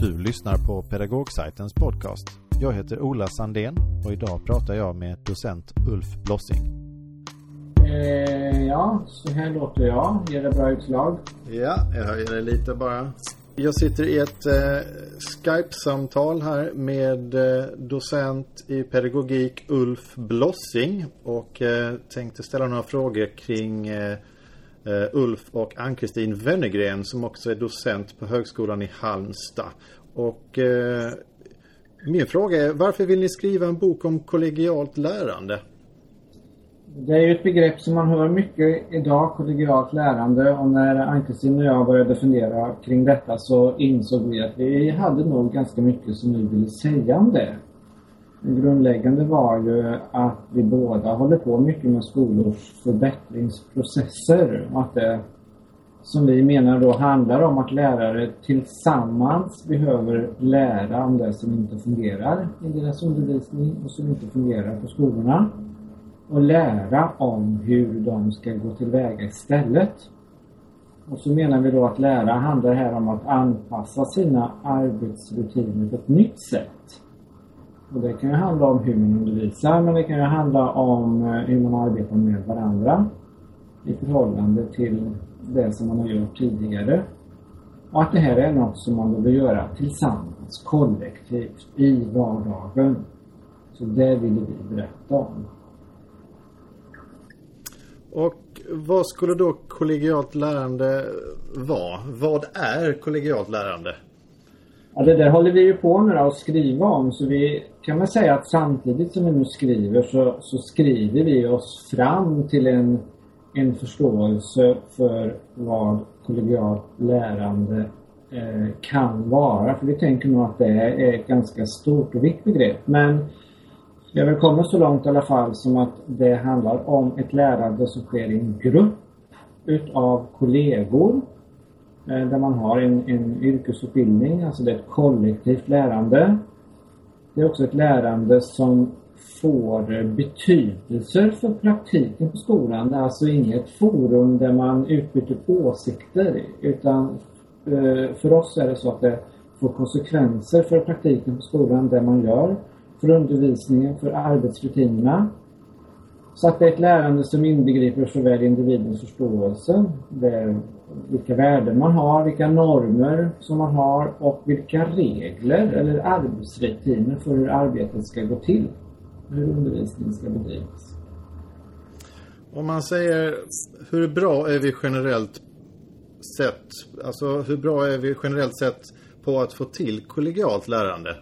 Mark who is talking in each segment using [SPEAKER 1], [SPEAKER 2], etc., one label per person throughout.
[SPEAKER 1] Du lyssnar på Pedagogsajtens podcast. Jag heter Ola Sandén och idag pratar jag med docent Ulf Blossing.
[SPEAKER 2] Eh, ja, så här låter jag. Ger det bra utslag?
[SPEAKER 1] Ja, jag höjer det lite bara. Jag sitter i ett eh, Skype-samtal här med eh, docent i pedagogik Ulf Blossing och eh, tänkte ställa några frågor kring eh, Eh, Ulf och Ann-Kristin Wennergren som också är docent på Högskolan i Halmstad. Och eh, min fråga är varför vill ni skriva en bok om kollegialt lärande?
[SPEAKER 2] Det är ju ett begrepp som man hör mycket idag, kollegialt lärande. Och när Ann-Kristin och jag började fundera kring detta så insåg vi att vi hade nog ganska mycket som vi ville säga om det. Det grundläggande var ju att vi båda håller på mycket med skolors förbättringsprocesser. Och att det, som vi menar då, handlar om att lärare tillsammans behöver lära om det som inte fungerar i deras undervisning och som inte fungerar på skolorna och lära om hur de ska gå tillväga istället. Och så menar vi då att lära handlar här om att anpassa sina arbetsrutiner på ett nytt sätt. Och det kan ju handla om hur man undervisar men det kan ju handla om eh, hur man arbetar med varandra i förhållande till det som man har gjort tidigare. Och att det här är något som man behöver göra tillsammans, kollektivt, i vardagen. Så det ville vi berätta om.
[SPEAKER 1] Och vad skulle då kollegialt lärande vara? Vad är kollegialt lärande?
[SPEAKER 2] Ja, det där håller vi ju på nu att skriva om så vi kan väl säga att samtidigt som vi nu skriver så, så skriver vi oss fram till en, en förståelse för vad kollegialt lärande eh, kan vara. För vi tänker nog att det är ett ganska stort och viktigt begrepp. Men jag vill komma så långt i alla fall som att det handlar om ett lärande som sker i en grupp utav kollegor Eh, där man har en, en yrkesutbildning, alltså det är ett kollektivt lärande. Det är också ett lärande som får eh, betydelse för praktiken på skolan. Det är alltså inget forum där man utbyter åsikter utan eh, för oss är det så att det får konsekvenser för praktiken på skolan, det man gör för undervisningen, för arbetsrutinerna. Så att det är ett lärande som inbegriper såväl individens förståelse, det, vilka värden man har, vilka normer som man har och vilka regler eller arbetsrutiner för hur arbetet ska gå till. Hur undervisningen ska bedrivas.
[SPEAKER 1] Om man säger hur bra är vi generellt sett, alltså hur bra är vi generellt sett på att få till kollegialt lärande?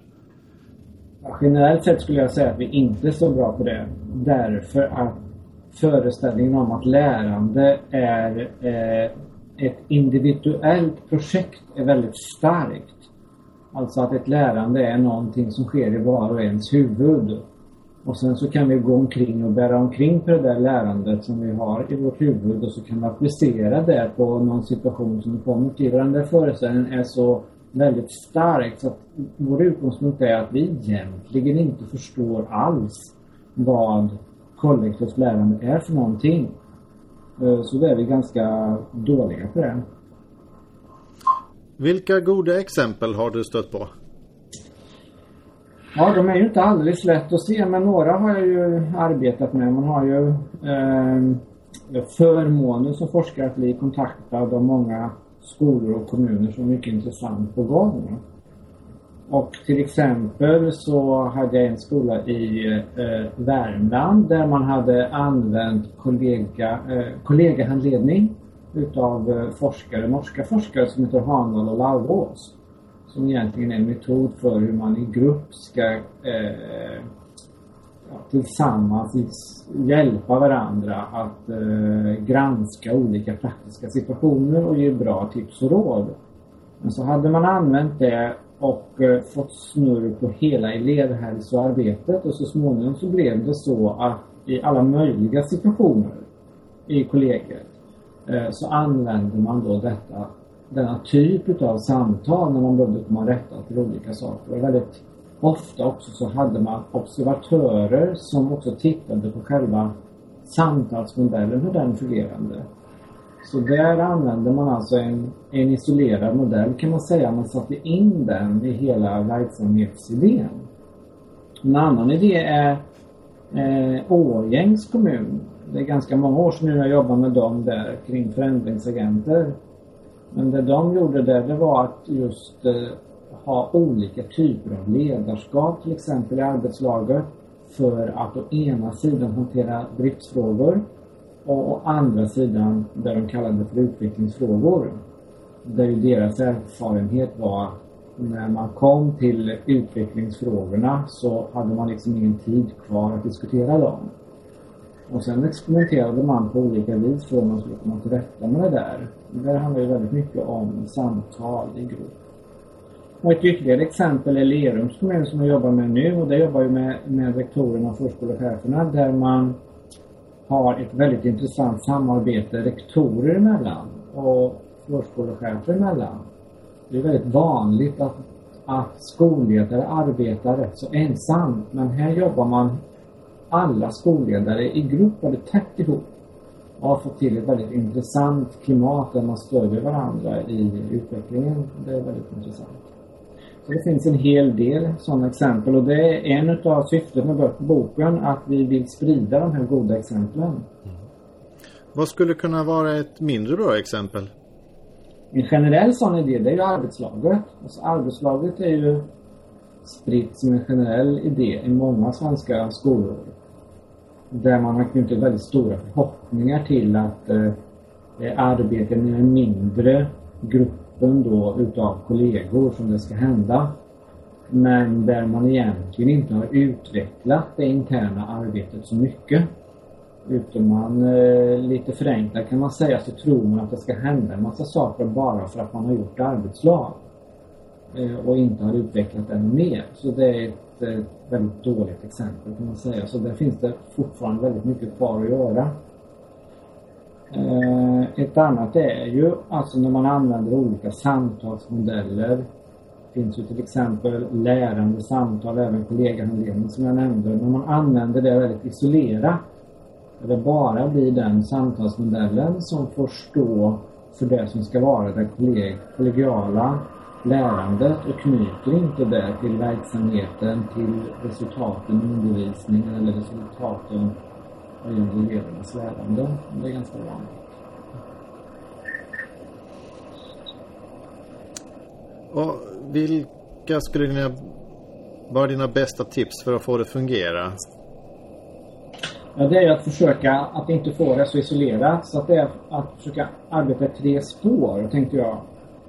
[SPEAKER 2] Generellt sett skulle jag säga att vi inte är så bra på det. Därför att föreställningen om att lärande är eh, ett individuellt projekt är väldigt starkt. Alltså att ett lärande är någonting som sker i var och ens huvud. Och sen så kan vi gå omkring och bära omkring på det där lärandet som vi har i vårt huvud och så kan vi applicera det på någon situation som vi kommer till. Den där föreställningen är så väldigt starkt. Så att vår utgångspunkt är att vi egentligen inte förstår alls vad kollektivt lärande är för någonting. Eh, så då är vi ganska dåliga på det.
[SPEAKER 1] Vilka goda exempel har du stött på?
[SPEAKER 2] Ja, de är ju inte alldeles lätt att se men några har jag ju arbetat med. Man har ju eh, förmånen som forskare att bli kontaktad av många skolor och kommuner som mycket intressant på gång. Och till exempel så hade jag en skola i eh, Värmland där man hade använt kollega, eh, kollegahandledning utav eh, forskare, norska forskare som heter Hanal och Lauvås. Som egentligen är en metod för hur man i grupp ska eh, tillsammans hjälpa varandra att eh, granska olika praktiska situationer och ge bra tips och råd. Men så hade man använt det och eh, fått snurr på hela elevhälsoarbetet och så småningom så blev det så att i alla möjliga situationer i kollegiet eh, så använde man då detta, denna typ utav samtal när man behövde komma rätta till olika saker. Det var väldigt ofta också så hade man observatörer som också tittade på själva samtalsmodellen, hur den fungerade. Så där använde man alltså en, en isolerad modell kan man säga. Man satte in den i hela verksamhetsidén. En annan idé är eh, Årgängs kommun. Det är ganska många år sedan nu jag jobbade med dem där kring förändringsagenter. Men det de gjorde där det var att just eh, ha olika typer av ledarskap till exempel i arbetslaget för att å ena sidan hantera driftsfrågor och å andra sidan det de kallade för utvecklingsfrågor. Där ju deras erfarenhet var när man kom till utvecklingsfrågorna så hade man liksom ingen tid kvar att diskutera dem. Och sen experimenterade man på olika vis för att man skulle komma till rätta med det där. Det handlar ju väldigt mycket om samtal i grupp. Och ett ytterligare exempel är Lerums kommun som jag jobbar med nu och det jobbar ju med, med rektorerna och förskolecheferna där man har ett väldigt intressant samarbete rektorer emellan och förskolechefer emellan. Det är väldigt vanligt att, att skolledare arbetar rätt så ensamt men här jobbar man alla skolledare i grupp väldigt tätt ihop och har fått till ett väldigt intressant klimat där man stödjer varandra i utvecklingen. Det är väldigt intressant. Det finns en hel del sådana exempel och det är en utav syftet med boken att vi vill sprida de här goda exemplen. Mm.
[SPEAKER 1] Vad skulle kunna vara ett mindre bra exempel?
[SPEAKER 2] En generell sån idé det är ju arbetslaget. Alltså arbetslaget är ju spritt som en generell idé i många svenska skolor. Där man har knutit väldigt stora förhoppningar till att eh, arbeta med en mindre gruppen då utav kollegor som det ska hända. Men där man egentligen inte har utvecklat det interna arbetet så mycket. Utan man, eh, lite förenklat kan man säga, så tror man att det ska hända en massa saker bara för att man har gjort arbetslag. Eh, och inte har utvecklat ännu mer. Så det är ett eh, väldigt dåligt exempel kan man säga. Så där finns det fortfarande väldigt mycket kvar att göra. Eh, ett annat är ju alltså när man använder olika samtalsmodeller. Det finns ju till exempel lärande samtal, även kollegahandledning som jag nämnde. När man använder det väldigt isolerat. Där det bara blir den samtalsmodellen som får stå för det som ska vara det kollegiala lärandet och knyter inte det till verksamheten, till resultaten i undervisningen eller resultaten vad gäller elevernas lärande. Det är ganska vanligt.
[SPEAKER 1] Och vilka skulle dina, vara dina bästa tips för att få det att fungera?
[SPEAKER 2] Ja, det är att försöka att inte få det så isolerat. Så att det är att försöka arbeta i tre spår, tänkte jag.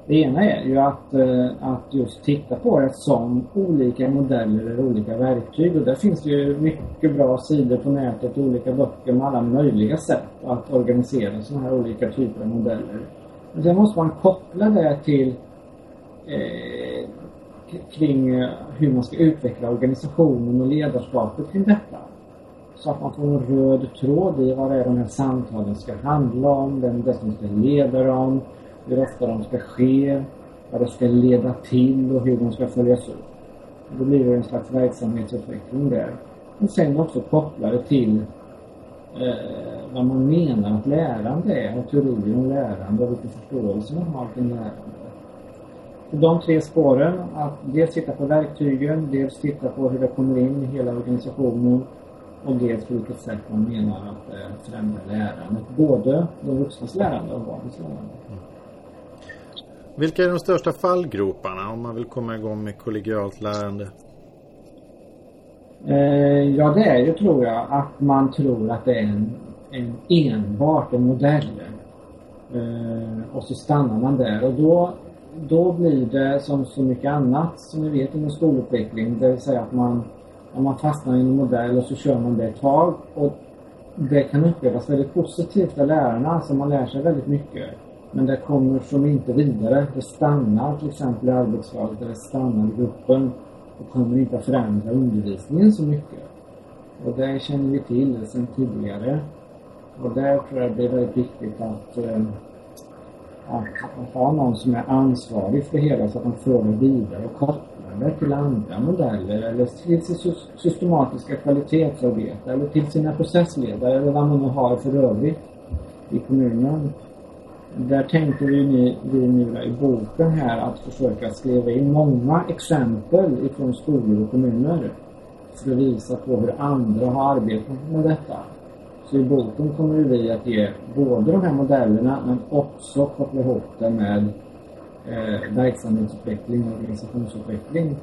[SPEAKER 2] Det ena är ju att, eh, att just titta på det som olika modeller eller olika verktyg. Och där finns det ju mycket bra sidor på nätet, olika böcker med alla möjliga sätt att organisera sådana här olika typer av modeller. Men sen måste man koppla det till eh, kring eh, hur man ska utveckla organisationen och ledarskapet kring detta. Så att man får en röd tråd i vad det är de här samtalen ska handla om, vem det är som ska leda dem, hur ofta de ska ske, vad det ska leda till och hur de ska följas upp. Då blir det en slags verksamhetsutveckling där. Och sen också kopplade till eh, vad man menar att lärande är och teorier om lärande och vilken förståelse man har kring lärande. Så de tre spåren, att dels titta på verktygen, dels titta på hur det kommer in i hela organisationen och dels på vilket sätt man menar att eh, främja lärandet. Både de vuxnas lärande och barnens lärande. Mm.
[SPEAKER 1] Vilka är de största fallgroparna om man vill komma igång med kollegialt lärande?
[SPEAKER 2] Eh, ja, det är ju tror jag att man tror att det är en, en enbart en modell. Eh, och så stannar man där och då, då blir det som så mycket annat som vi vet inom skolutveckling. Det vill säga att man, om man fastnar i en modell och så kör man det ett tag och det kan upplevas väldigt positivt av lärarna, så man lär sig väldigt mycket. Men det kommer som inte vidare. Det stannar till exempel i arbetslaget, eller stannar i gruppen och kommer inte att förändra undervisningen så mycket. Och det känner vi till sedan tidigare. Och där tror jag det är väldigt viktigt att, eh, att, att ha någon som är ansvarig för det hela så att man för det vidare och kopplar det till andra modeller eller till sitt systematiska kvalitetsarbete eller till sina processledare eller vad man nu har för övrigt i kommunen där tänkte vi, ni, vi nu i boken här att försöka skriva in många exempel ifrån skolor och kommuner för att visa på hur andra har arbetat med detta. Så i boken kommer vi att ge både de här modellerna men också koppla ihop det med eh, verksamhetsutveckling och organisationsutveckling.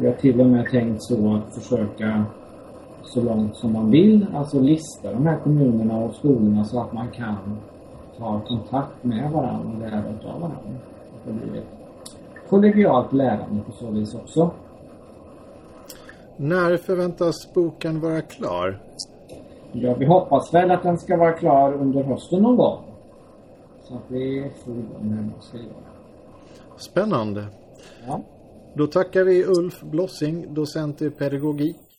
[SPEAKER 2] Vi har till och med tänkt så att försöka så långt som man vill, alltså lista de här kommunerna och skolorna så att man kan ta kontakt med varandra och lära av varandra. Det blir ett kollegialt lärande på så vis också.
[SPEAKER 1] När förväntas boken vara klar?
[SPEAKER 2] Ja, vi hoppas väl att den ska vara klar under hösten någon gång. Så att vi får igång med att skriva.
[SPEAKER 1] Spännande.
[SPEAKER 2] Ja.
[SPEAKER 1] Då tackar vi Ulf Blossing, docent i pedagogik